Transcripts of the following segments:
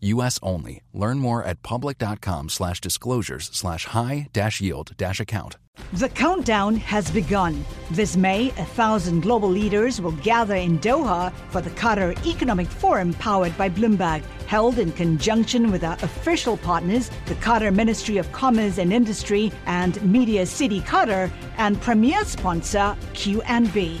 U.S. only. Learn more at public.com slash disclosures slash high dash yield dash account. The countdown has begun. This May, a thousand global leaders will gather in Doha for the Qatar Economic Forum powered by Bloomberg, held in conjunction with our official partners, the Qatar Ministry of Commerce and Industry and Media City Qatar, and premier sponsor QNB.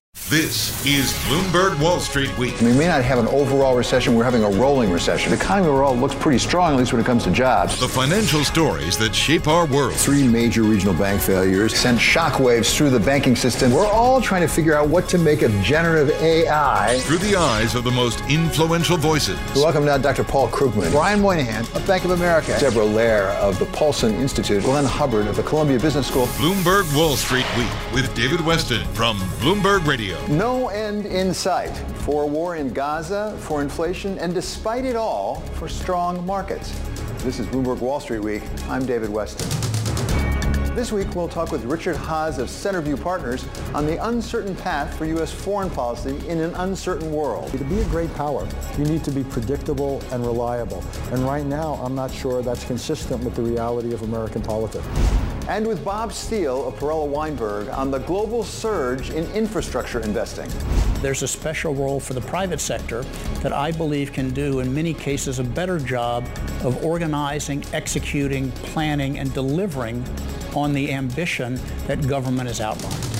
This is Bloomberg Wall Street Week. We may not have an overall recession, we're having a rolling recession. The economy overall looks pretty strong, at least when it comes to jobs. The financial stories that shape our world. Three major regional bank failures sent shockwaves through the banking system. We're all trying to figure out what to make of generative AI. Through the eyes of the most influential voices. Welcome now, Dr. Paul Krugman, Brian Moynihan of Bank of America, Deborah Lehr of the Paulson Institute, Glenn Hubbard of the Columbia Business School. Bloomberg Wall Street Week with David Westin from Bloomberg Radio. No end in sight for a war in Gaza, for inflation, and despite it all, for strong markets. This is Bloomberg Wall Street Week. I'm David Westin. This week, we'll talk with Richard Haass of Centerview Partners on the uncertain path for U.S. foreign policy in an uncertain world. To be a great power, you need to be predictable and reliable. And right now, I'm not sure that's consistent with the reality of American politics and with Bob Steel of Perella Weinberg on the global surge in infrastructure investing. There's a special role for the private sector that I believe can do, in many cases, a better job of organizing, executing, planning, and delivering on the ambition that government has outlined.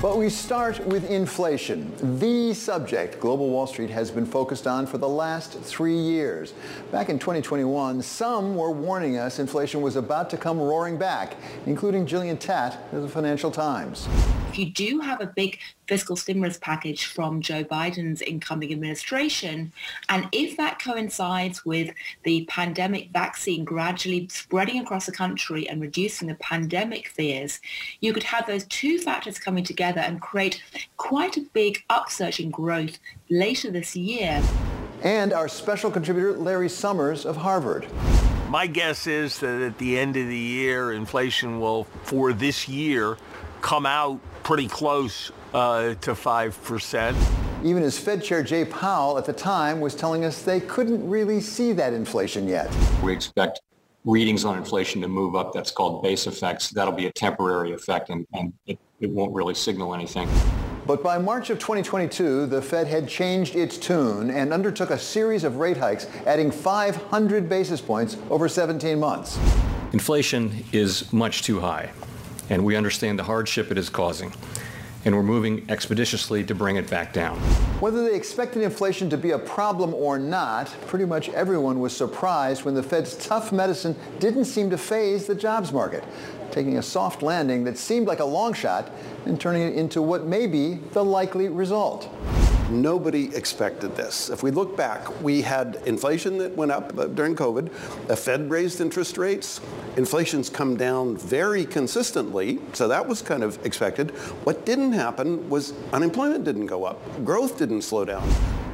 But we start with inflation, the subject Global Wall Street has been focused on for the last three years. Back in 2021, some were warning us inflation was about to come roaring back, including Gillian Tett of the Financial Times. If you do have a big fiscal stimulus package from Joe Biden's incoming administration, and if that coincides with the pandemic vaccine gradually spreading across the country and reducing the pandemic fears, you could have those two factors coming together and create quite a big upsurge in growth later this year. And our special contributor, Larry Summers of Harvard. My guess is that at the end of the year, inflation will, for this year, come out pretty close uh, to 5%. Even as Fed Chair Jay Powell at the time was telling us they couldn't really see that inflation yet. We expect readings on inflation to move up. That's called base effects. That'll be a temporary effect and, and it, it won't really signal anything. But by March of 2022, the Fed had changed its tune and undertook a series of rate hikes, adding 500 basis points over 17 months. Inflation is much too high and we understand the hardship it is causing. And we're moving expeditiously to bring it back down. Whether they expected inflation to be a problem or not, pretty much everyone was surprised when the Fed's tough medicine didn't seem to faze the jobs market, taking a soft landing that seemed like a long shot and turning it into what may be the likely result. Nobody expected this. If we look back, we had inflation that went up uh, during COVID. The Fed raised interest rates. Inflation's come down very consistently, so that was kind of expected. What didn't happen was unemployment didn't go up. Growth didn't slow down.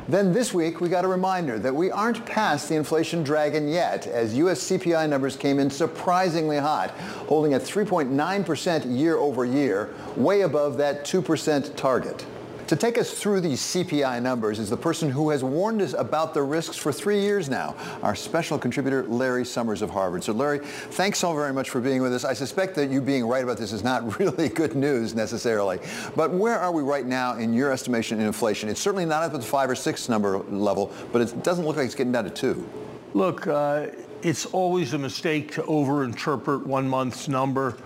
Then this week, we got a reminder that we aren't past the inflation dragon yet, as U.S. CPI numbers came in surprisingly hot, holding at 3.9% year over year, way above that 2% target. To take us through these CPI numbers is the person who has warned us about the risks for three years now, our special contributor, Larry Summers of Harvard. So Larry, thanks so very much for being with us. I suspect that you being right about this is not really good news necessarily. But where are we right now in your estimation in inflation? It's certainly not up at the five or six number level, but it doesn't look like it's getting down to two. Look, uh, it's always a mistake to overinterpret one month's number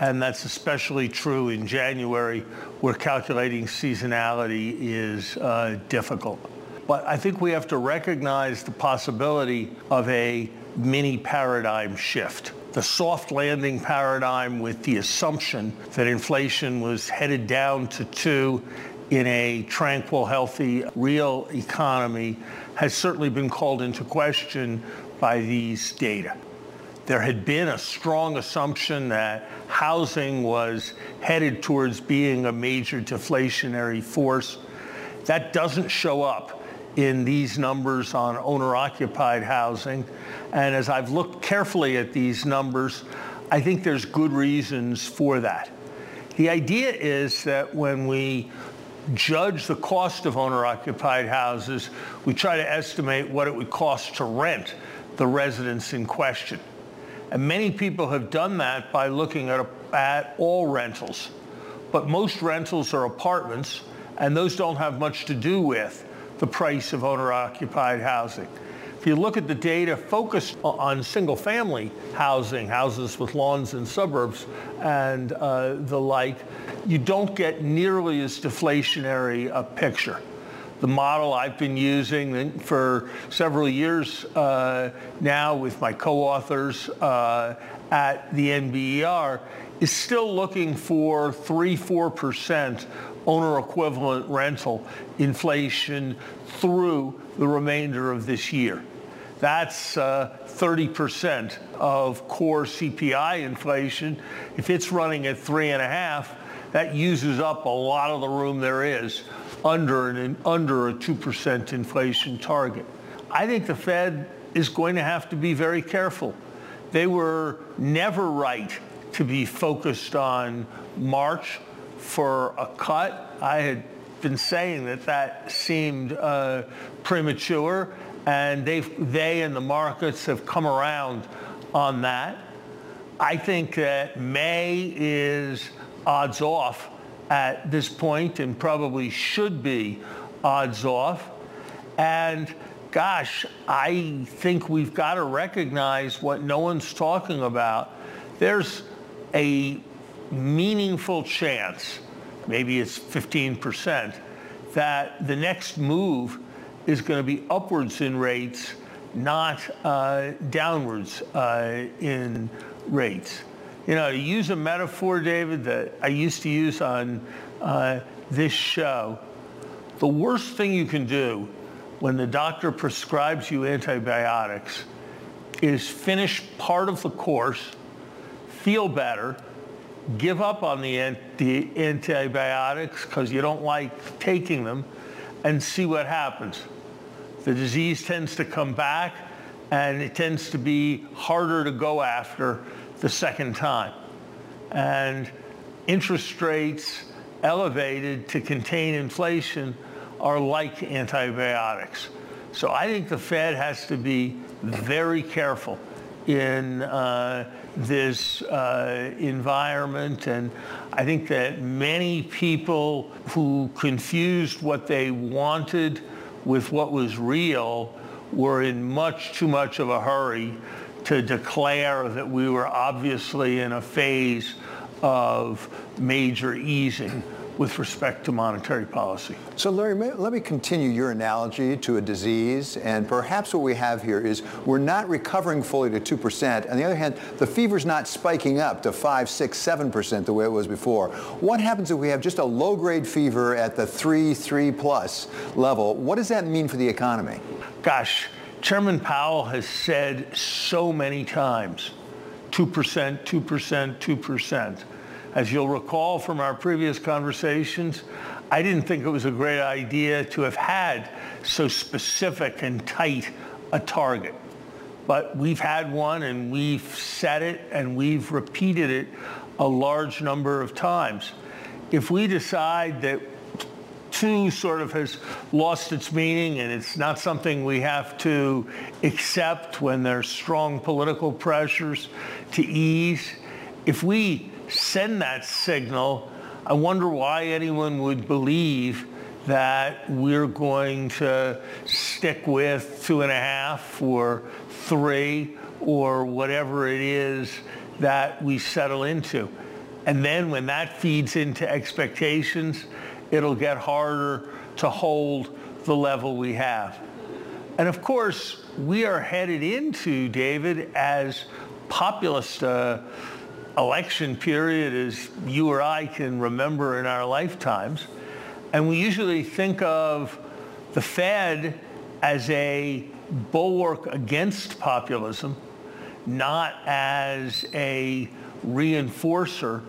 and that's especially true in January where calculating seasonality is uh, difficult. But I think we have to recognize the possibility of a mini paradigm shift. The soft landing paradigm with the assumption that inflation was headed down to two in a tranquil, healthy, real economy has certainly been called into question by these data there had been a strong assumption that housing was headed towards being a major deflationary force. That doesn't show up in these numbers on owner-occupied housing. And as I've looked carefully at these numbers, I think there's good reasons for that. The idea is that when we judge the cost of owner-occupied houses, we try to estimate what it would cost to rent the residence in question. And many people have done that by looking at, at all rentals. But most rentals are apartments, and those don't have much to do with the price of owner-occupied housing. If you look at the data focused on single-family housing, houses with lawns in suburbs and uh, the like, you don't get nearly as deflationary a picture the model I've been using for several years uh, now with my co-authors uh, at the NBER is still looking for 3 4% owner equivalent rental inflation through the remainder of this year. That's uh, 30% of core CPI inflation. If it's running at three and a half, that uses up a lot of the room there is under an under a 2% inflation target. I think the Fed is going to have to be very careful. They were never right to be focused on March for a cut. I had been saying that that seemed uh, premature, and they they and the markets have come around on that. I think that May is odds off at this point and probably should be odds off. And gosh, I think we've got to recognize what no one's talking about. There's a meaningful chance, maybe it's 15%, that the next move is going to be upwards in rates, not uh, downwards uh, in rates. You know, to use a metaphor, David, that I used to use on uh, this show, the worst thing you can do when the doctor prescribes you antibiotics is finish part of the course, feel better, give up on the, the antibiotics because you don't like taking them, and see what happens. The disease tends to come back, and it tends to be harder to go after the second time. And interest rates elevated to contain inflation are like antibiotics. So I think the Fed has to be very careful in uh, this uh, environment. And I think that many people who confused what they wanted with what was real were in much too much of a hurry to declare that we were obviously in a phase of major easing with respect to monetary policy. So Larry, let me continue your analogy to a disease. And perhaps what we have here is we're not recovering fully to 2%. On the other hand, the fever's not spiking up to 5, 6, 7% the way it was before. What happens if we have just a low-grade fever at the 3, 3 plus level? What does that mean for the economy? Gosh, Chairman Powell has said so many times, 2%, 2%, 2%. As you'll recall from our previous conversations, I didn't think it was a great idea to have had so specific and tight a target. But we've had one and we've said it and we've repeated it a large number of times. If we decide that two sort of has lost its meaning and it's not something we have to accept when there's strong political pressures to ease, if we send that signal, I wonder why anyone would believe that we're going to stick with two and a half or three or whatever it is that we settle into. And then when that feeds into expectations, it'll get harder to hold the level we have. And of course, we are headed into, David, as populist uh, election period as you or I can remember in our lifetimes. And we usually think of the Fed as a bulwark against populism, not as a reinforcer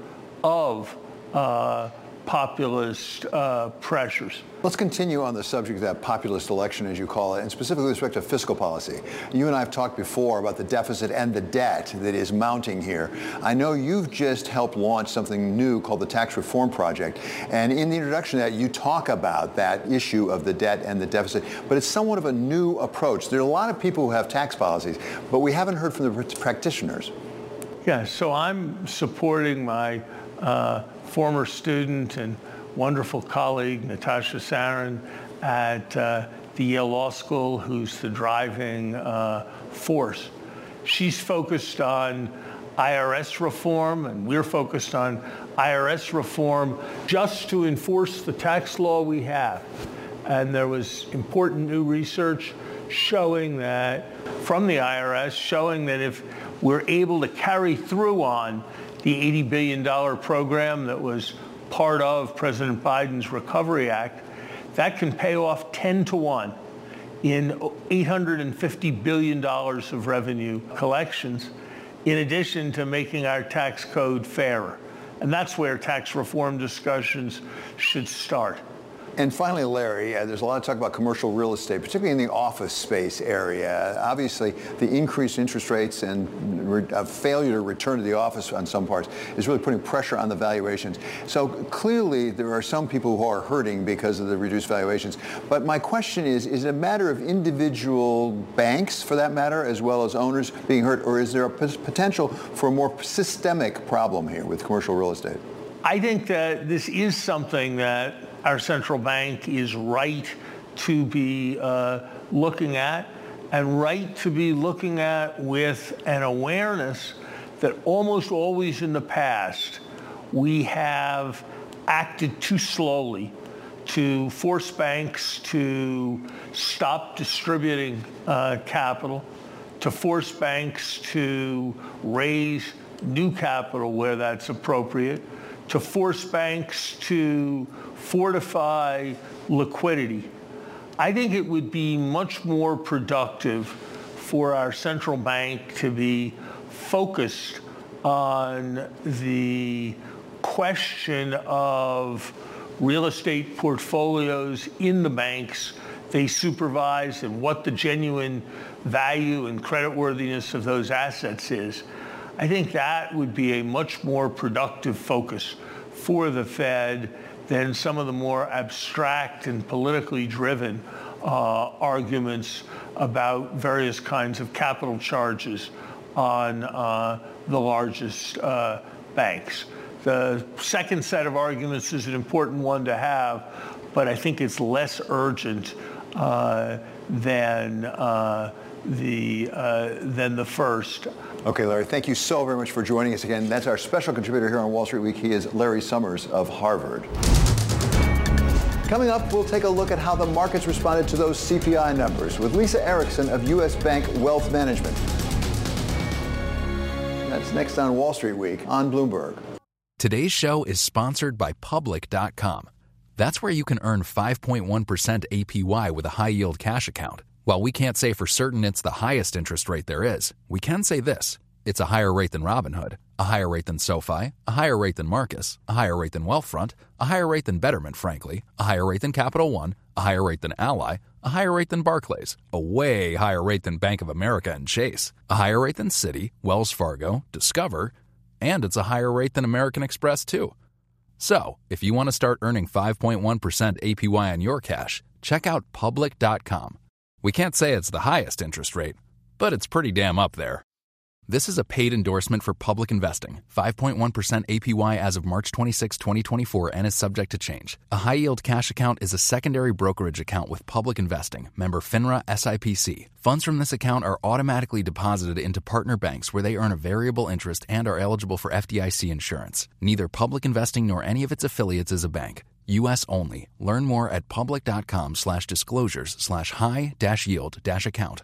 of uh, populist uh, pressures. Let's continue on the subject of that populist election, as you call it, and specifically with respect to fiscal policy. You and I have talked before about the deficit and the debt that is mounting here. I know you've just helped launch something new called the Tax Reform Project, and in the introduction to that, you talk about that issue of the debt and the deficit, but it's somewhat of a new approach. There are a lot of people who have tax policies, but we haven't heard from the practitioners. Yeah, so I'm supporting my uh, former student and wonderful colleague, Natasha Sarin, at uh, the Yale Law School, who's the driving uh, force. She's focused on IRS reform, and we're focused on IRS reform just to enforce the tax law we have. And there was important new research showing that, from the IRS, showing that if we're able to carry through on the $80 billion program that was part of President Biden's Recovery Act, that can pay off 10 to 1 in $850 billion of revenue collections, in addition to making our tax code fairer. And that's where tax reform discussions should start. And finally, Larry, uh, there's a lot of talk about commercial real estate, particularly in the office space area. Obviously, the increased interest rates and uh, failure to return to the office on some parts is really putting pressure on the valuations. So clearly, there are some people who are hurting because of the reduced valuations. But my question is, is it a matter of individual banks, for that matter, as well as owners being hurt, or is there a potential for a more systemic problem here with commercial real estate? I think that this is something that our central bank is right to be uh, looking at and right to be looking at with an awareness that almost always in the past we have acted too slowly to force banks to stop distributing uh, capital, to force banks to raise new capital where that's appropriate, to force banks to fortify liquidity. I think it would be much more productive for our central bank to be focused on the question of real estate portfolios in the banks they supervise and what the genuine value and creditworthiness of those assets is. I think that would be a much more productive focus for the Fed than some of the more abstract and politically driven uh, arguments about various kinds of capital charges on uh, the largest uh, banks. The second set of arguments is an important one to have, but I think it's less urgent uh, than uh, the uh, than the first. Okay, Larry, thank you so very much for joining us again. That's our special contributor here on Wall Street Week. He is Larry Summers of Harvard. Coming up, we'll take a look at how the markets responded to those CPI numbers with Lisa Erickson of U.S. Bank Wealth Management. That's next on Wall Street Week on Bloomberg. Today's show is sponsored by Public.com. That's where you can earn 5.1% APY with a high yield cash account. While we can't say for certain it's the highest interest rate there is, we can say this it's a higher rate than Robinhood, a higher rate than SoFi, a higher rate than Marcus, a higher rate than Wealthfront, a higher rate than Betterment, frankly, a higher rate than Capital One, a higher rate than Ally a higher rate than Barclays, a way higher rate than Bank of America and Chase, a higher rate than Citi, Wells Fargo, Discover, and it's a higher rate than American Express, too. So, if you want to start earning 5.1% APY on your cash, check out public.com. We can't say it's the highest interest rate, but it's pretty damn up there. This is a paid endorsement for public investing. 5.1% APY as of March 26, 2024, and is subject to change. A high yield cash account is a secondary brokerage account with public investing. Member FINRA SIPC. Funds from this account are automatically deposited into partner banks where they earn a variable interest and are eligible for FDIC insurance. Neither public investing nor any of its affiliates is a bank. U.S. only. Learn more at public.com slash disclosures slash high dash yield dash account.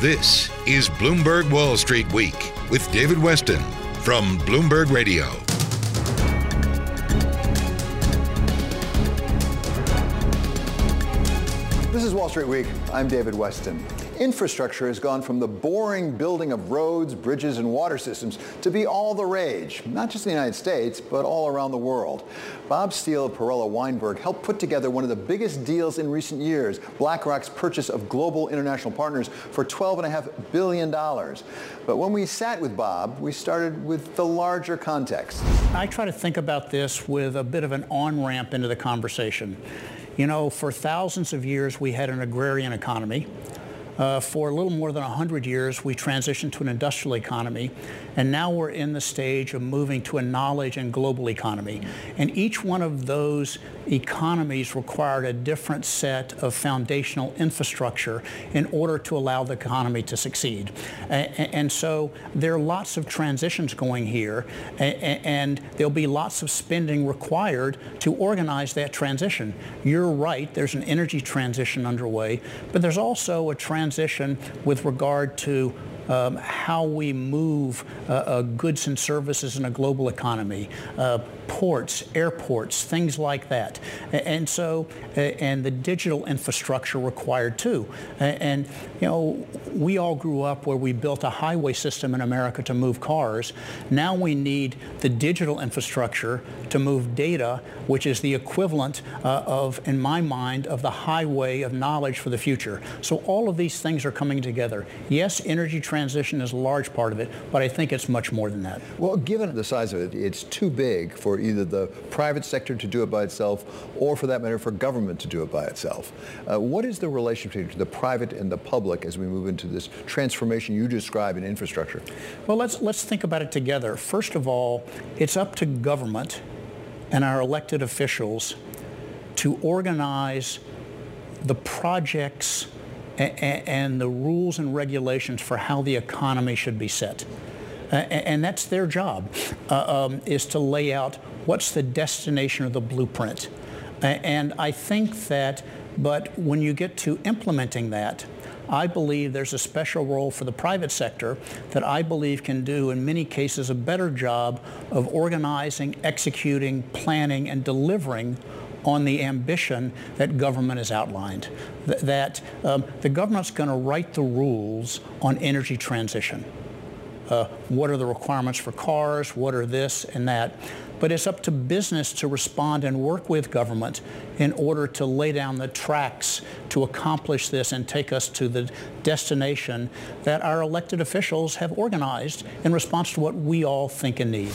This is Bloomberg Wall Street Week with David Westin from Bloomberg Radio. This is Wall Street Week. I'm David Westin. Infrastructure has gone from the boring building of roads, bridges, and water systems to be all the rage, not just in the United States, but all around the world. Bob Steel of Perella Weinberg helped put together one of the biggest deals in recent years, BlackRock's purchase of Global International Partners for $12.5 billion. But when we sat with Bob, we started with the larger context. I try to think about this with a bit of an on-ramp into the conversation. You know, for thousands of years, we had an agrarian economy. Uh, for a little more than 100 years, we transitioned to an industrial economy, and now we're in the stage of moving to a knowledge and global economy. And each one of those economies required a different set of foundational infrastructure in order to allow the economy to succeed. And so there are lots of transitions going here, and there'll be lots of spending required to organize that transition. You're right, there's an energy transition underway, but there's also a transition transition with regard to um, how we move uh, uh, goods and services in a global economy, uh, ports, airports, things like that. And so, and the digital infrastructure required too. And, you know, we all grew up where we built a highway system in America to move cars. Now we need the digital infrastructure to move data, which is the equivalent uh, of, in my mind, of the highway of knowledge for the future. So all of these things are coming together. Yes, energy transition is a large part of it, but I think it's much more than that. Well, given the size of it, it's too big for either the private sector to do it by itself or for that matter for government to do it by itself. Uh, what is the relationship between the private and the public as we move into this transformation you describe in infrastructure? Well, let's, let's think about it together. First of all, it's up to government and our elected officials to organize the projects and the rules and regulations for how the economy should be set. And that's their job, uh, um, is to lay out what's the destination of the blueprint. And I think that, but when you get to implementing that, I believe there's a special role for the private sector that I believe can do in many cases a better job of organizing, executing, planning, and delivering on the ambition that government has outlined. Th- that um, the government's going to write the rules on energy transition. Uh, what are the requirements for cars? What are this and that? But it's up to business to respond and work with government in order to lay down the tracks to accomplish this and take us to the destination that our elected officials have organized in response to what we all think and need.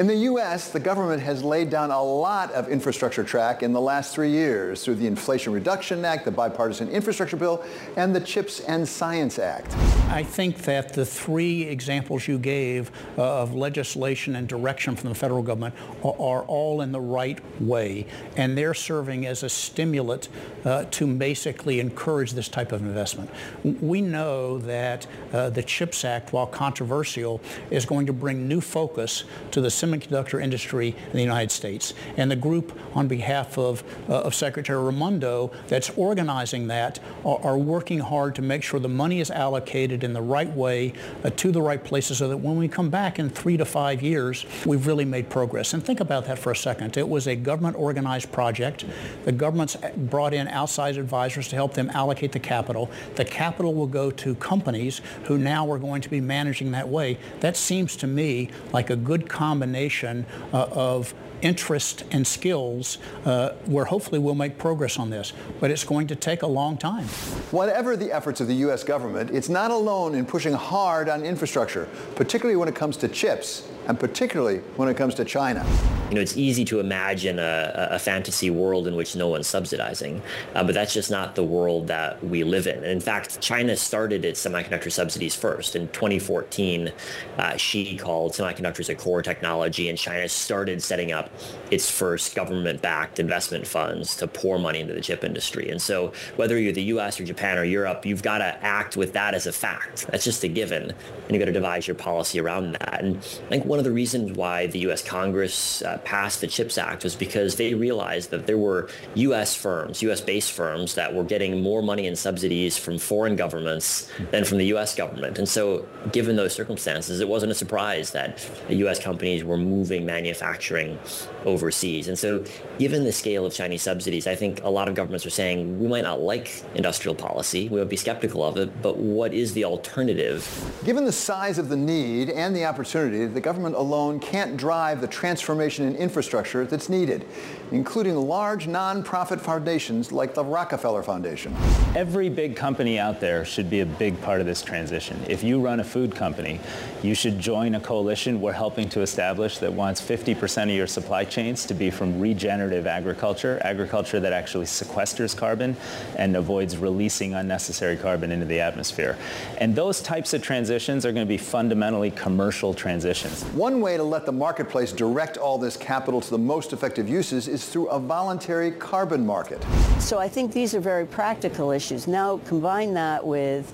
In the U.S., the government has laid down a lot of infrastructure track in the last three years through the Inflation Reduction Act, the Bipartisan Infrastructure Bill, and the CHIPS and Science Act. I think that the three examples you gave uh, of legislation and direction from the federal government are, all in the right way, and they're serving as a stimulant uh, to basically encourage this type of investment. We know that uh, the CHIPS Act, while controversial, is going to bring new focus to the semiconductor industry in the United States. And the group on behalf of, uh, of Secretary Raimondo that's organizing that are, are, working hard to make sure the money is allocated in the right way uh, to the right places so that when we come back in three to five years, we've really made progress. And think about that for a second. It was a government organized project. The government's brought in outside advisors to help them allocate the capital. The capital will go to companies who now are going to be managing that way. That seems to me like a good combination uh, of interest and skills uh, where hopefully we'll make progress on this. But it's going to take a long time. Whatever the efforts of the U.S. government, it's not alone in pushing hard on infrastructure, particularly when it comes to chips and particularly when it comes to China. You know, it's easy to imagine a, a fantasy world in which no one's subsidizing, uh, but that's just not the world that we live in. And in fact, China started its semiconductor subsidies first. In 2014, uh, Xi called semiconductors a core technology, and China started setting up its first government-backed investment funds to pour money into the chip industry. And so whether you're the US or Japan or Europe, you've got to act with that as a fact. That's just a given. And you've got to devise your policy around that. And I think one of the reasons why the U.S. Congress uh, passed the CHIPS Act was because they realized that there were U.S. firms, U.S.-based firms that were getting more money in subsidies from foreign governments than from the U.S. government. And so given those circumstances, it wasn't a surprise that U.S. companies were moving manufacturing overseas. And so given the scale of Chinese subsidies, I think a lot of governments are saying we might not like industrial policy, we would be skeptical of it, but what is the alternative? Given the size of the need and the opportunity, the government government alone can't drive the transformation in infrastructure that's needed, including large nonprofit foundations like the Rockefeller Foundation. Every big company out there should be a big part of this transition. If you run a food company, you should join a coalition we're helping to establish that wants 50% of your supply chains to be from regenerative agriculture, agriculture that actually sequesters carbon and avoids releasing unnecessary carbon into the atmosphere. And those types of transitions are going to be fundamentally commercial transitions. One way to let the marketplace direct all this capital to the most effective uses is through a voluntary carbon market. So I think these are very practical issues. Now combine that with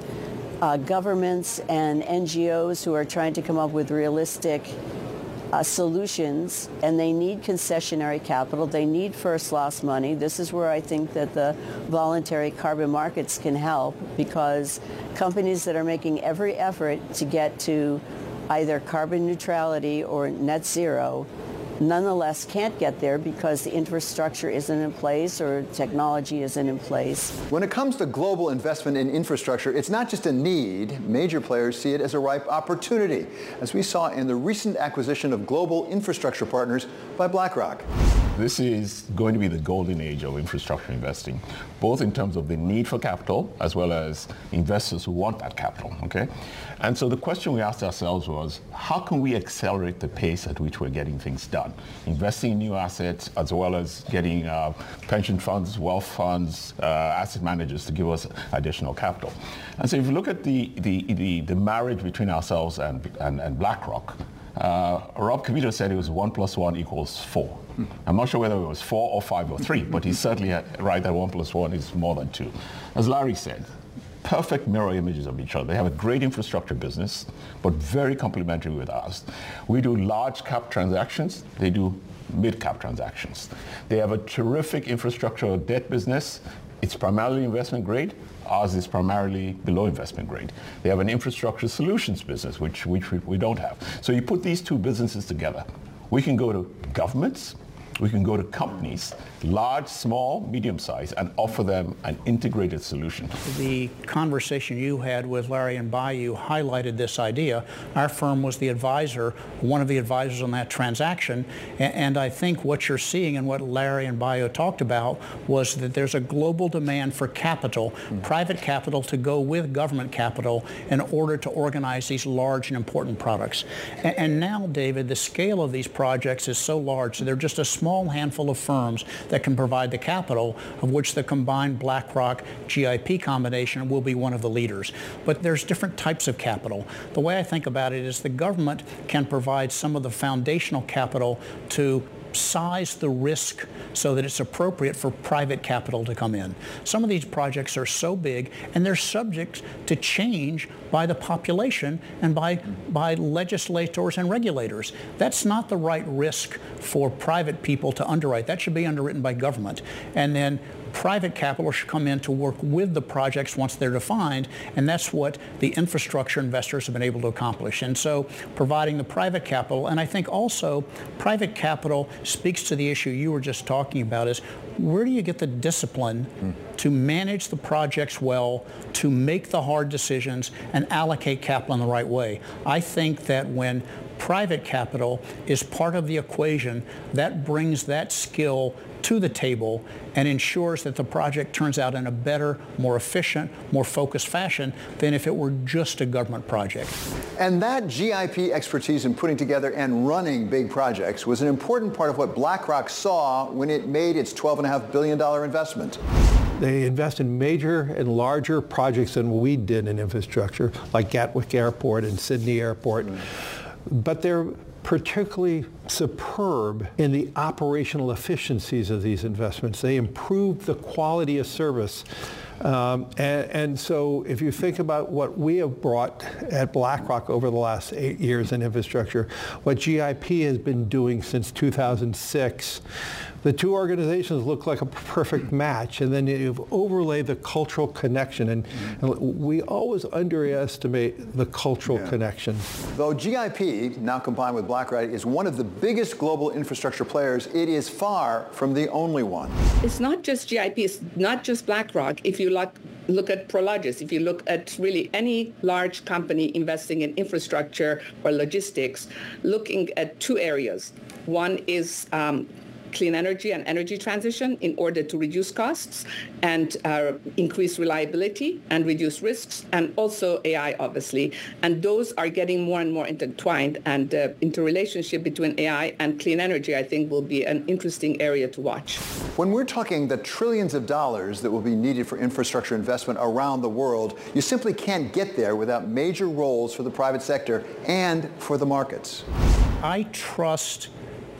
uh, governments and NGOs who are trying to come up with realistic uh, solutions and they need concessionary capital. They need first loss money. This is where I think that the voluntary carbon markets can help because companies that are making every effort to get to either carbon neutrality or net zero nonetheless can't get there because the infrastructure isn't in place or technology isn't in place. When it comes to global investment in infrastructure, it's not just a need. Major players see it as a ripe opportunity, as we saw in the recent acquisition of global infrastructure partners by BlackRock. This is going to be the golden age of infrastructure investing, both in terms of the need for capital as well as investors who want that capital, okay? And so the question we asked ourselves was, how can we accelerate the pace at which we're getting things done? Investing in new assets as well as getting uh, pension funds, wealth funds, uh, asset managers to give us additional capital. And so if you look at the, the, the, the marriage between ourselves and, and, and BlackRock, uh, Rob Kapito said it was one plus one equals four. I'm not sure whether it was four or five or three, but he's certainly right that one plus one is more than two. As Larry said, perfect mirror images of each other. They have a great infrastructure business, but very complementary with us. We do large cap transactions. They do mid cap transactions. They have a terrific infrastructure debt business. It's primarily investment grade. Ours is primarily below investment grade. They have an infrastructure solutions business, which, which we, we don't have. So you put these two businesses together. We can go to governments, we can go to companies, large, small, medium size, and offer them an integrated solution. The conversation you had with Larry and Bayo highlighted this idea. Our firm was the advisor, one of the advisors on that transaction, and I think what you're seeing and what Larry and Bayo talked about was that there's a global demand for capital, mm. private capital to go with government capital in order to organize these large and important products. And now, David, the scale of these projects is so large, they're just a small small handful of firms that can provide the capital of which the combined BlackRock GIP combination will be one of the leaders. But there's different types of capital. The way I think about it is the government can provide some of the foundational capital to size the risk so that it's appropriate for private capital to come in. Some of these projects are so big and they're subject to change by the population and by, by legislators and regulators. That's not the right risk for private people to underwrite. That should be underwritten by government. And then private capital should come in to work with the projects once they're defined, and that's what the infrastructure investors have been able to accomplish. And so providing the private capital, and I think also private capital speaks to the issue you were just talking about is where do you get the discipline mm. to manage the projects well, to make the hard decisions, and allocate capital in the right way? I think that when private capital is part of the equation, that brings that skill to the table and ensures that the project turns out in a better, more efficient, more focused fashion than if it were just a government project. And that GIP expertise in putting together and running big projects was an important part of what BlackRock saw when it made its $12.5 billion investment. They invest in major and larger projects than we did in infrastructure, like Gatwick Airport and Sydney Airport. Mm. But they're particularly superb in the operational efficiencies of these investments. They improve the quality of service. Um, and, and, so if you think about what we have brought at BlackRock over the last eight years in infrastructure, what GIP has been doing since 2006, the two organizations look like a perfect match, and then you overlay the cultural connection, and, and we always underestimate the cultural yeah. connection. Though GIP, now combined with BlackRock, is one of the biggest global infrastructure players, it is far from the only one. It's not just GIP, it's not just BlackRock. If you look, look at Prologis, if you look at really any large company investing in infrastructure or logistics, looking at two areas. One is um, clean energy and energy transition in order to reduce costs and uh, increase reliability and reduce risks, and also AI, obviously. And those are getting more and more intertwined, and uh, interrelationship between AI and clean energy, I think, will be an interesting area to watch. When we're talking the trillions of dollars that will be needed for infrastructure investment around the world, you simply can't get there without major roles for the private sector and for the markets. I trust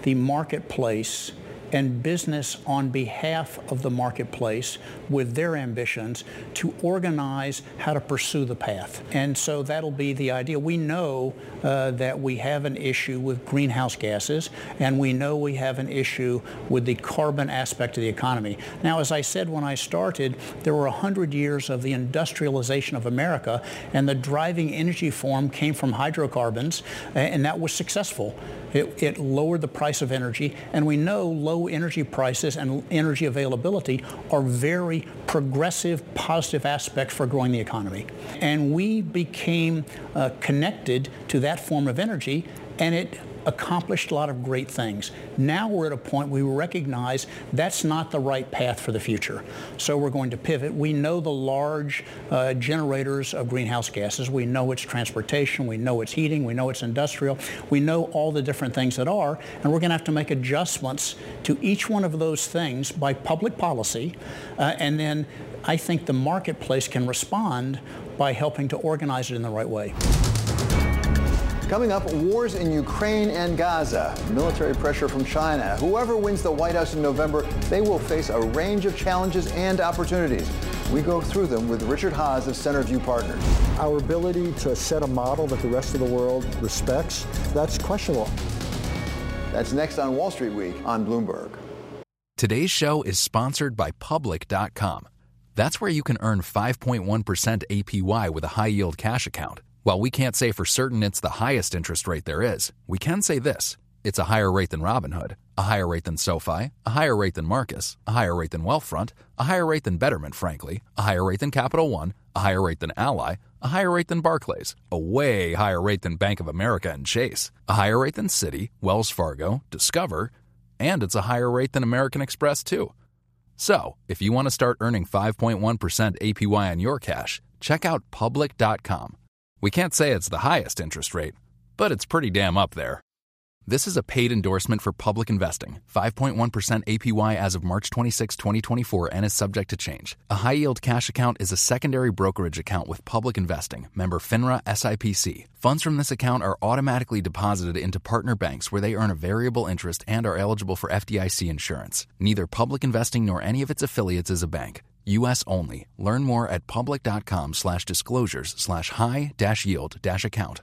the marketplace and business on behalf of the marketplace with their ambitions to organize how to pursue the path. And so that'll be the idea. We know uh, that we have an issue with greenhouse gases, and we know we have an issue with the carbon aspect of the economy. Now, as I said when I started, there were 100 years of the industrialization of America, and the driving energy form came from hydrocarbons, and that was successful. It, it, lowered the price of energy, and we know low energy prices and energy availability are very progressive, positive aspects for growing the economy. And we became uh, connected to that form of energy, and it accomplished a lot of great things. Now we're at a point we recognize that's not the right path for the future. So we're going to pivot. We know the large uh, generators of greenhouse gases. We know it's transportation. We know it's heating. We know it's industrial. We know all the different things that are. And we're going to have to make adjustments to each one of those things by public policy. Uh, and then I think the marketplace can respond by helping to organize it in the right way. Coming up, wars in Ukraine and Gaza, military pressure from China. Whoever wins the White House in November, they will face a range of challenges and opportunities. We go through them with Richard Haass of Centerview Partners. Our ability to set a model that the rest of the world respects, that's questionable. That's next on Wall Street Week on Bloomberg. Today's show is sponsored by Public.com. That's where you can earn 5.1% APY with a high yield cash account. While we can't say for certain it's the highest interest rate there is, we can say this. It's a higher rate than Robinhood, a higher rate than SoFi, a higher rate than Marcus, a higher rate than Wealthfront, a higher rate than Betterment, frankly, a higher rate than Capital One, a higher rate than Ally, a higher rate than Barclays, a way higher rate than Bank of America and Chase, a higher rate than Citi, Wells Fargo, Discover, and it's a higher rate than American Express, too. So, if you want to start earning 5.1% APY on your cash, check out public.com. We can't say it's the highest interest rate, but it's pretty damn up there. This is a paid endorsement for public investing. 5.1% APY as of March 26, 2024, and is subject to change. A high yield cash account is a secondary brokerage account with public investing. Member FINRA SIPC. Funds from this account are automatically deposited into partner banks where they earn a variable interest and are eligible for FDIC insurance. Neither public investing nor any of its affiliates is a bank. U.S. only. Learn more at public.com slash disclosures slash high dash yield dash account.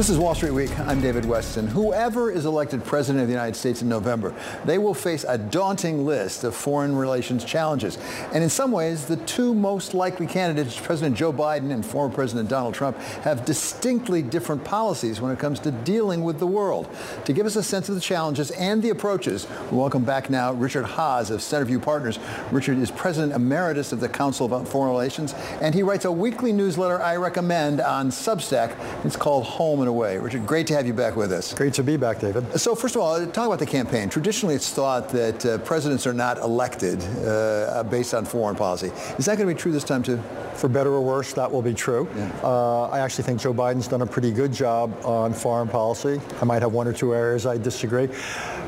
This is Wall Street Week. I'm David Westin. Whoever is elected president of the United States in November, they will face a daunting list of foreign relations challenges. And in some ways, the two most likely candidates, President Joe Biden and former President Donald Trump, have distinctly different policies when it comes to dealing with the world. To give us a sense of the challenges and the approaches, we welcome back now Richard Haass of Centerview Partners. Richard is President Emeritus of the Council of Foreign Relations, and he writes a weekly newsletter I recommend on Substack. It's called Home and Away. Richard, great to have you back with us. Great to be back, David. So first of all, talk about the campaign. Traditionally, it's thought that uh, presidents are not elected uh, based on foreign policy. Is that going to be true this time too? For better or worse, that will be true. Yeah. Uh, I actually think Joe Biden's done a pretty good job on foreign policy. I might have one or two areas I disagree.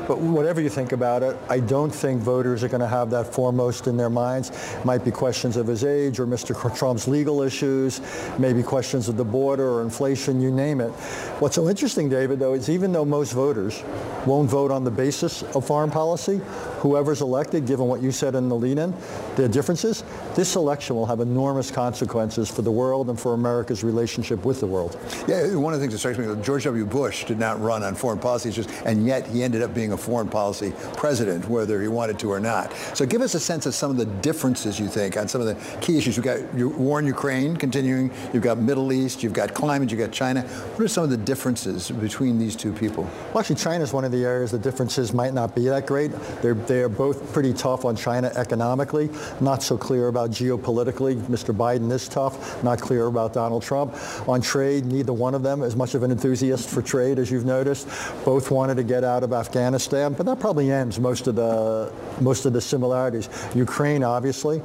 But whatever you think about it, I don't think voters are going to have that foremost in their minds. It might be questions of his age or Mr. Trump's legal issues, maybe questions of the border or inflation, you name it. What's so interesting, David, though, is even though most voters won't vote on the basis of foreign policy, whoever's elected, given what you said in the lead-in, the differences, this election will have enormous consequences for the world and for America's relationship with the world. Yeah, one of the things that strikes me, George W. Bush did not run on foreign policy issues, and yet he ended up being a foreign policy president, whether he wanted to or not. So give us a sense of some of the differences you think on some of the key issues. You've got war in Ukraine continuing, you've got Middle East, you've got climate, you've got China. What are some of the differences between these two people? Well, actually, China is one of the areas the differences might not be that great. They're, they're both pretty tough on China economically, not so clear about geopolitically. Mr. Biden is tough, not clear about Donald Trump. On trade, neither one of them is much of an enthusiast for trade, as you've noticed. Both wanted to get out of Afghanistan, but that probably ends most of the most of the similarities. Ukraine, obviously,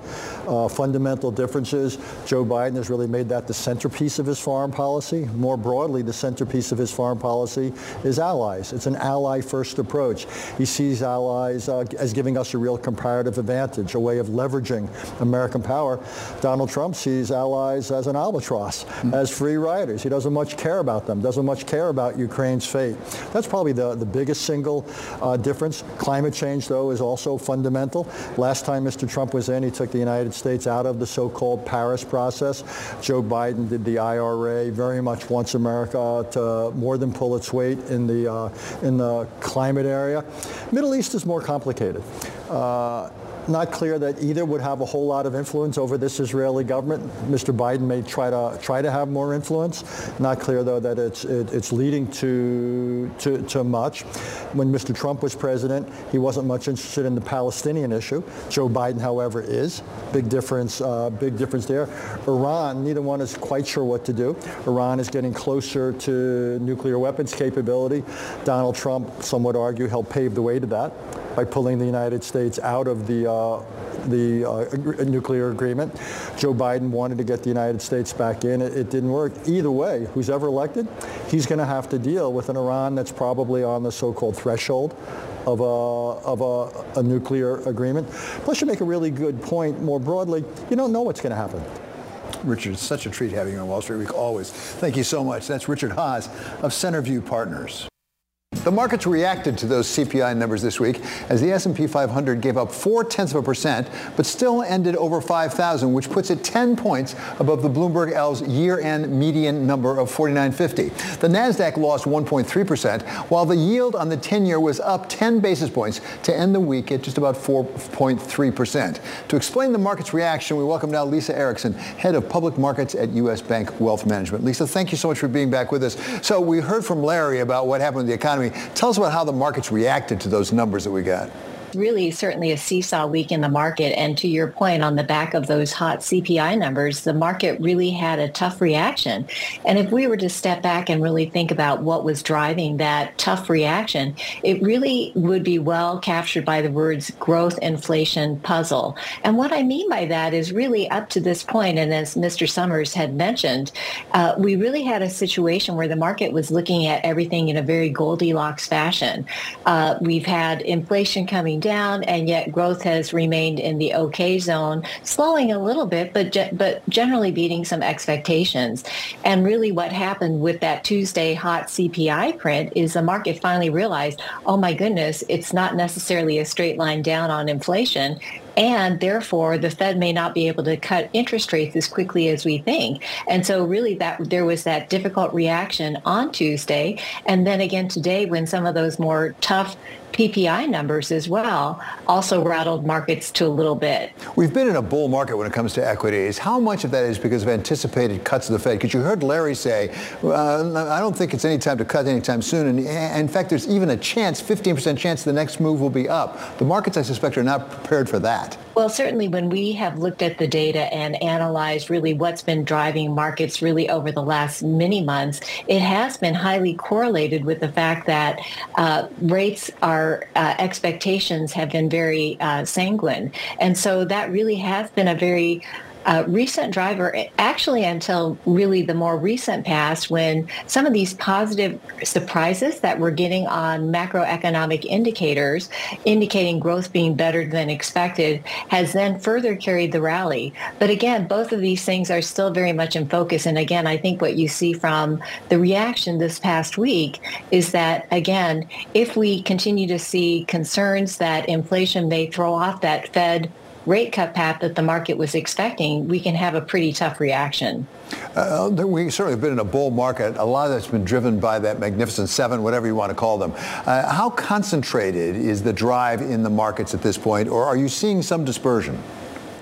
uh, fundamental differences. Joe Biden has really made that the centerpiece of his foreign policy. More broadly, the centerpiece of his foreign policy is allies. It's an ally-first approach. He sees allies uh, as giving us a real comparative advantage, a way of leveraging American power. Donald Trump sees allies as an albatross, mm-hmm. as free riders. He doesn't much care about them, doesn't much care about Ukraine's fate. That's probably the, the biggest single uh, difference. Climate change, though, is also fundamental. Last time Mr. Trump was in, he took the United States out of the so-called Paris process. Joe Biden did the IRA, very much wants America to more than pull its weight in the, uh, in the climate area. Middle East is more complicated. Uh, not clear that either would have a whole lot of influence over this Israeli government. Mr. Biden may try to try to have more influence. Not clear though that it's it, it's leading to, to to much. When Mr. Trump was president, he wasn't much interested in the Palestinian issue. Joe Biden, however, is big difference. Uh, big difference there. Iran, neither one is quite sure what to do. Iran is getting closer to nuclear weapons capability. Donald Trump, some would argue, helped pave the way to that by pulling the United States out of the uh, the uh, nuclear agreement. Joe Biden wanted to get the United States back in. It, it didn't work. Either way, who's ever elected, he's going to have to deal with an Iran that's probably on the so-called threshold of a, of a, a nuclear agreement. Plus, you make a really good point more broadly. You don't know what's going to happen. Richard, it's such a treat having you on Wall Street Week, always. Thank you so much. That's Richard Haass of Centerview Partners. The markets reacted to those CPI numbers this week as the S&P 500 gave up four-tenths of a percent, but still ended over 5,000, which puts it 10 points above the Bloomberg L's year-end median number of 4950. The Nasdaq lost 1.3%, while the yield on the 10-year was up 10 basis points to end the week at just about 4.3%. To explain the market's reaction, we welcome now Lisa Erickson, head of public markets at U.S. Bank Wealth Management. Lisa, thank you so much for being back with us. So we heard from Larry about what happened with the economy. Tell us about how the markets reacted to those numbers that we got really certainly a seesaw week in the market. And to your point, on the back of those hot CPI numbers, the market really had a tough reaction. And if we were to step back and really think about what was driving that tough reaction, it really would be well captured by the words growth, inflation, puzzle. And what I mean by that is really up to this point, and as Mr. Summers had mentioned, uh, we really had a situation where the market was looking at everything in a very Goldilocks fashion. Uh, we've had inflation coming down, and yet growth has remained in the okay zone, slowing a little bit, but ge- but generally beating some expectations. And really, what happened with that Tuesday hot CPI print is the market finally realized, oh my goodness, it's not necessarily a straight line down on inflation and therefore the Fed may not be able to cut interest rates as quickly as we think. And so really that there was that difficult reaction on Tuesday. And then again today when some of those more tough PPI numbers as well also rattled markets to a little bit. We've been in a bull market when it comes to equities. How much of that is because of anticipated cuts of the Fed? Because you heard Larry say, uh, I don't think it's any time to cut anytime soon. And in fact, there's even a chance, 15% chance the next move will be up. The markets, I suspect, are not prepared for that. Well, certainly when we have looked at the data and analyzed really what's been driving markets really over the last many months, it has been highly correlated with the fact that uh, rates are, uh, expectations have been very uh, sanguine. And so that really has been a very uh, recent driver, actually until really the more recent past when some of these positive surprises that we're getting on macroeconomic indicators indicating growth being better than expected has then further carried the rally. But again, both of these things are still very much in focus. And again, I think what you see from the reaction this past week is that, again, if we continue to see concerns that inflation may throw off that Fed rate cut path that the market was expecting, we can have a pretty tough reaction. Uh, we certainly have been in a bull market. A lot of that's been driven by that magnificent seven, whatever you want to call them. Uh, how concentrated is the drive in the markets at this point, or are you seeing some dispersion?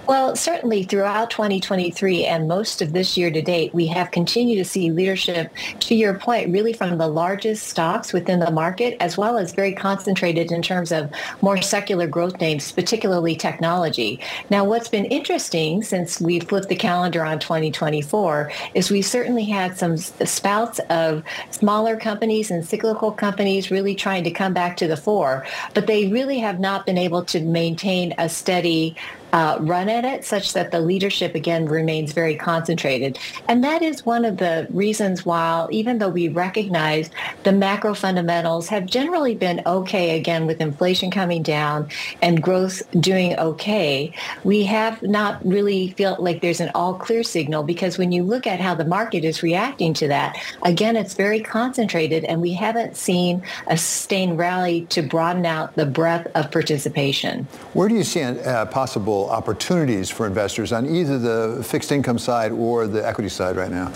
Well, certainly throughout 2023 and most of this year to date, we have continued to see leadership, to your point, really from the largest stocks within the market, as well as very concentrated in terms of more secular growth names, particularly technology. Now, what's been interesting since we flipped the calendar on 2024 is we certainly had some spouts of smaller companies and cyclical companies really trying to come back to the fore, but they really have not been able to maintain a steady uh, run at it such that the leadership again remains very concentrated. And that is one of the reasons why, even though we recognize the macro fundamentals have generally been okay again with inflation coming down and growth doing okay, we have not really felt like there's an all clear signal because when you look at how the market is reacting to that, again, it's very concentrated and we haven't seen a sustained rally to broaden out the breadth of participation. Where do you see a uh, possible opportunities for investors on either the fixed income side or the equity side right now?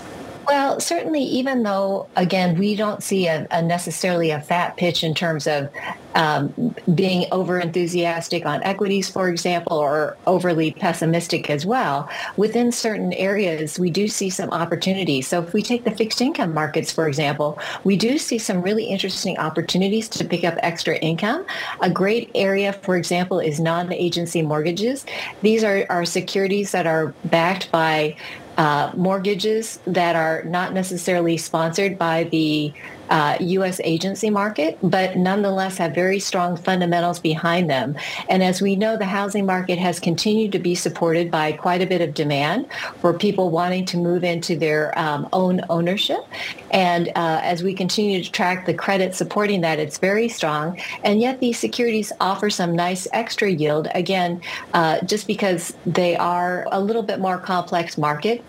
Well, certainly, even though, again, we don't see a, a necessarily a fat pitch in terms of um, being over enthusiastic on equities, for example, or overly pessimistic as well, within certain areas, we do see some opportunities. So if we take the fixed income markets, for example, we do see some really interesting opportunities to pick up extra income. A great area, for example, is non-agency mortgages. These are, are securities that are backed by uh, mortgages that are not necessarily sponsored by the uh, U.S. agency market, but nonetheless have very strong fundamentals behind them. And as we know, the housing market has continued to be supported by quite a bit of demand for people wanting to move into their um, own ownership. And uh, as we continue to track the credit supporting that, it's very strong. And yet these securities offer some nice extra yield, again, uh, just because they are a little bit more complex market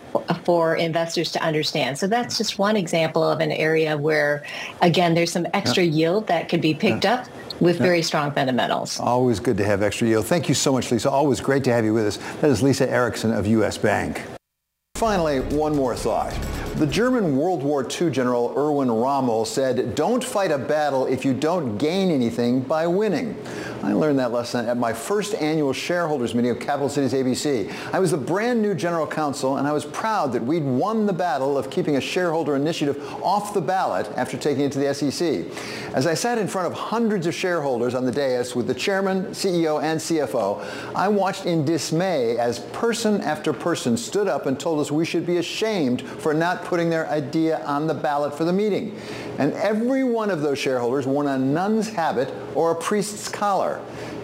for investors to understand. So that's just one example of an area where again, there's some extra yeah. yield that could be picked yeah. up with very strong fundamentals. Always good to have extra yield. Thank you so much, Lisa. Always great to have you with us. That is Lisa Erickson of U.S. Bank. Finally, one more thought. The German World War II general Erwin Rommel said, don't fight a battle if you don't gain anything by winning. I learned that lesson at my first annual shareholders meeting of Capital Cities ABC. I was the brand new general counsel and I was proud that we'd won the battle of keeping a shareholder initiative off the ballot after taking it to the SEC. As I sat in front of hundreds of shareholders on the dais with the chairman, CEO, and CFO, I watched in dismay as person after person stood up and told us we should be ashamed for not putting their idea on the ballot for the meeting. And every one of those shareholders wore a nun's habit or a priest's collar.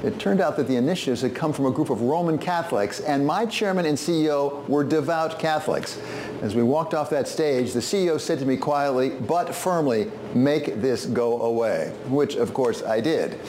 It turned out that the initiatives had come from a group of Roman Catholics, and my chairman and CEO were devout Catholics. As we walked off that stage, the CEO said to me quietly but firmly, make this go away, which of course I did.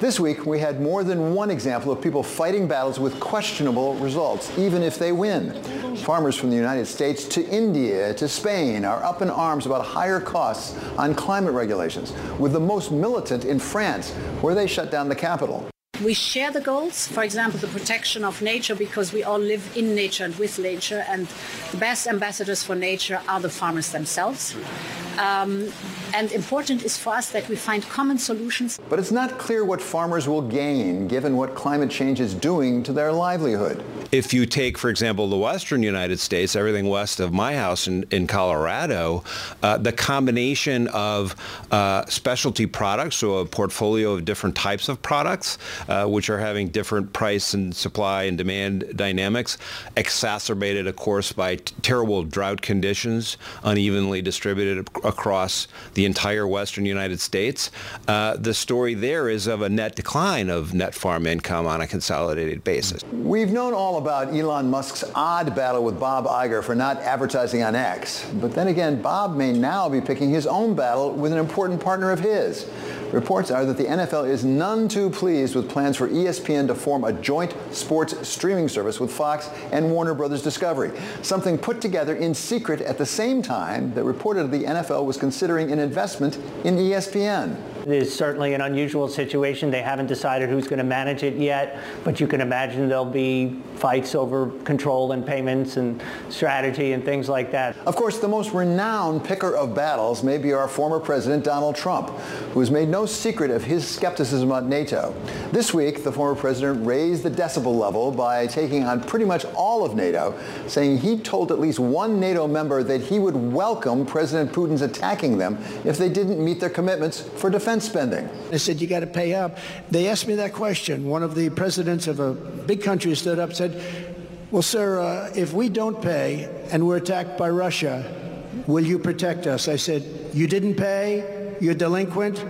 This week, we had more than one example of people fighting battles with questionable results, even if they win. Farmers from the United States to India to Spain are up in arms about higher costs on climate regulations, with the most militant in France, where they shut down the capital. We share the goals, for example, the protection of nature, because we all live in nature and with nature, and the best ambassadors for nature are the farmers themselves. Um, and important is for us that we find common solutions. But it's not clear what farmers will gain given what climate change is doing to their livelihood. If you take, for example, the western United States, everything west of my house in, in Colorado, uh, the combination of uh, specialty products, so a portfolio of different types of products, uh, which are having different price and supply and demand dynamics, exacerbated, of course, by t- terrible drought conditions, unevenly distributed across the entire western United States. Uh, the story there is of a net decline of net farm income on a consolidated basis. We've known all about Elon Musk's odd battle with Bob Iger for not advertising on X. But then again, Bob may now be picking his own battle with an important partner of his. Reports are that the NFL is none too pleased with plans for ESPN to form a joint sports streaming service with Fox and Warner Brothers Discovery, something put together in secret at the same time that reported the NFL was considering an investment in ESPN. It is certainly an unusual situation. They haven't decided who's going to manage it yet, but you can imagine there'll be fights over control and payments and strategy and things like that. Of course, the most renowned picker of battles may be our former president, Donald Trump, who has made no secret of his skepticism about NATO. This week, the former president raised the decibel level by taking on pretty much all of NATO, saying he told at least one NATO member that he would welcome President Putin's attacking them if they didn't meet their commitments for defense defense spending. They said, you got to pay up. They asked me that question. One of the presidents of a big country stood up and said, well, sir, uh, if we don't pay and we're attacked by Russia, will you protect us? I said, you didn't pay? You're delinquent?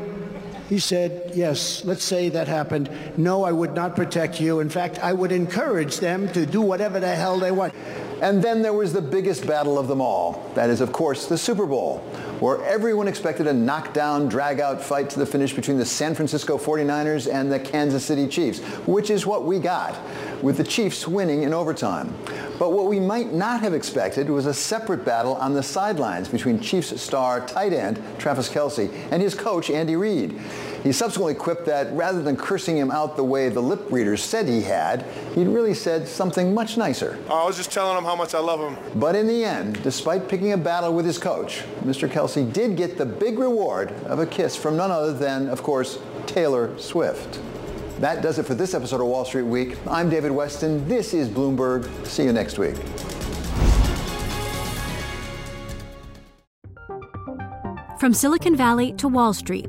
He said, yes, let's say that happened. No, I would not protect you. In fact, I would encourage them to do whatever the hell they want. And then there was the biggest battle of them all. That is, of course, the Super Bowl where everyone expected a knockdown, drag-out fight to the finish between the San Francisco 49ers and the Kansas City Chiefs, which is what we got, with the Chiefs winning in overtime. But what we might not have expected was a separate battle on the sidelines between Chiefs star tight end Travis Kelce and his coach Andy Reid. He subsequently quipped that rather than cursing him out the way the lip readers said he had, he'd really said something much nicer. Oh, I was just telling him how much I love him. But in the end, despite picking a battle with his coach, Mr. Kelce did get the big reward of a kiss from none other than, of course, Taylor Swift. That does it for this episode of Wall Street Week. I'm David Westin. This is Bloomberg. See you next week. From Silicon Valley to Wall Street,